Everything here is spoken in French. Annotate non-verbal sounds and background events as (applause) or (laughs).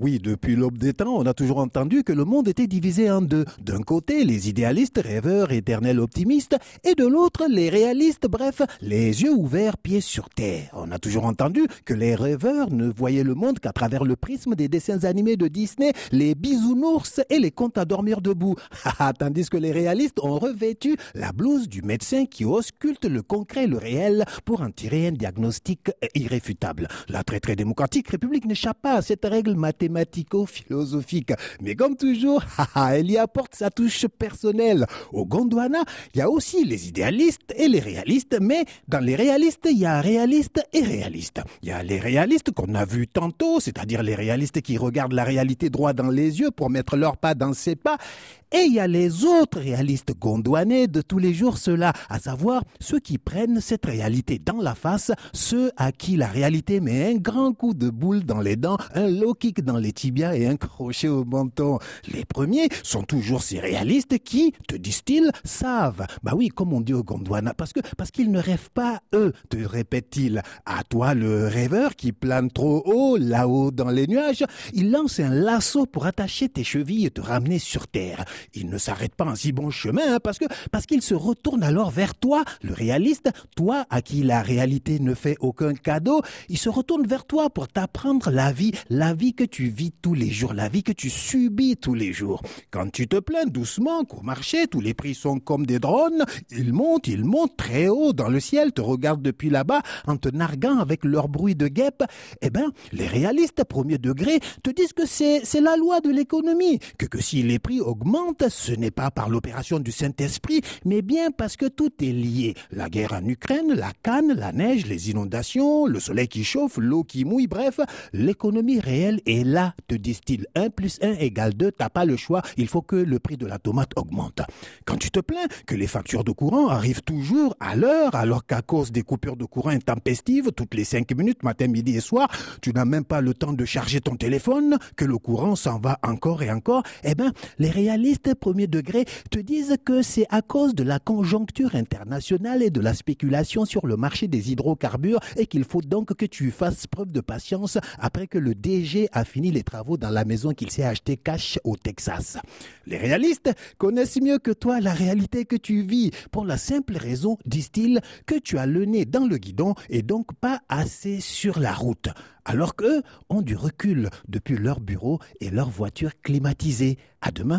Oui, depuis l'aube des temps, on a toujours entendu que le monde était divisé en deux. D'un côté, les idéalistes, rêveurs, éternels optimistes, et de l'autre, les réalistes, bref, les yeux ouverts, pieds sur terre. On a toujours entendu que les rêveurs ne voyaient le monde qu'à travers le prisme des dessins animés de Disney, les bisounours et les contes à dormir debout. (laughs) Tandis que les réalistes ont revêtu la blouse du médecin qui ausculte le concret, le réel, pour en tirer un diagnostic irréfutable. La très très démocratique République n'échappe pas à cette règle mathématique mathématico-philosophique. Mais comme toujours, (laughs) elle y apporte sa touche personnelle. Au Gondwana, il y a aussi les idéalistes et les réalistes, mais dans les réalistes, il y a réalistes et réalistes. Il y a les réalistes qu'on a vus tantôt, c'est-à-dire les réalistes qui regardent la réalité droit dans les yeux pour mettre leurs pas dans ses pas, et il y a les autres réalistes gondouanais de tous les jours, ceux-là, à savoir ceux qui prennent cette réalité dans la face, ceux à qui la réalité met un grand coup de boule dans les dents, un low kick dans les tibias et un crochet au menton. Les premiers sont toujours ces réalistes qui, te disent-ils, savent. Bah oui, comme on dit au Gondwana, parce que parce qu'ils ne rêvent pas, eux, te répète-t-il. À toi, le rêveur qui plane trop haut, là-haut dans les nuages, il lance un lasso pour attacher tes chevilles et te ramener sur terre il ne s'arrête pas en si bon chemin, hein, parce que parce qu'il se retourne alors vers toi, le réaliste, toi à qui la réalité ne fait aucun cadeau, il se retourne vers toi pour t'apprendre la vie, la vie que tu vis tous les jours, la vie que tu subis tous les jours. Quand tu te plains doucement qu'au marché tous les prix sont comme des drones, ils montent, ils montent très haut dans le ciel, te regardent depuis là-bas en te narguant avec leur bruit de guêpe, eh ben les réalistes premier degré te disent que c'est la loi de l'économie, que que si les prix augmentent ce n'est pas par l'opération du Saint-Esprit, mais bien parce que tout est lié. La guerre en Ukraine, la canne, la neige, les inondations, le soleil qui chauffe, l'eau qui mouille, bref, l'économie réelle est là, te disent-ils. 1 plus 1 égale 2, t'as pas le choix, il faut que le prix de la tomate augmente. Quand tu te plains que les factures de courant arrivent toujours à l'heure, alors qu'à cause des coupures de courant intempestives, toutes les 5 minutes, matin, midi et soir, tu n'as même pas le temps de charger ton téléphone, que le courant s'en va encore et encore, eh ben, les réalistes premier degré te disent que c'est à cause de la conjoncture internationale et de la spéculation sur le marché des hydrocarbures et qu'il faut donc que tu fasses preuve de patience après que le DG a fini les travaux dans la maison qu'il s'est acheté cash au Texas. Les réalistes connaissent mieux que toi la réalité que tu vis pour la simple raison, disent-ils, que tu as le nez dans le guidon et donc pas assez sur la route alors qu'eux ont du recul depuis leur bureau et leur voiture climatisée. À demain.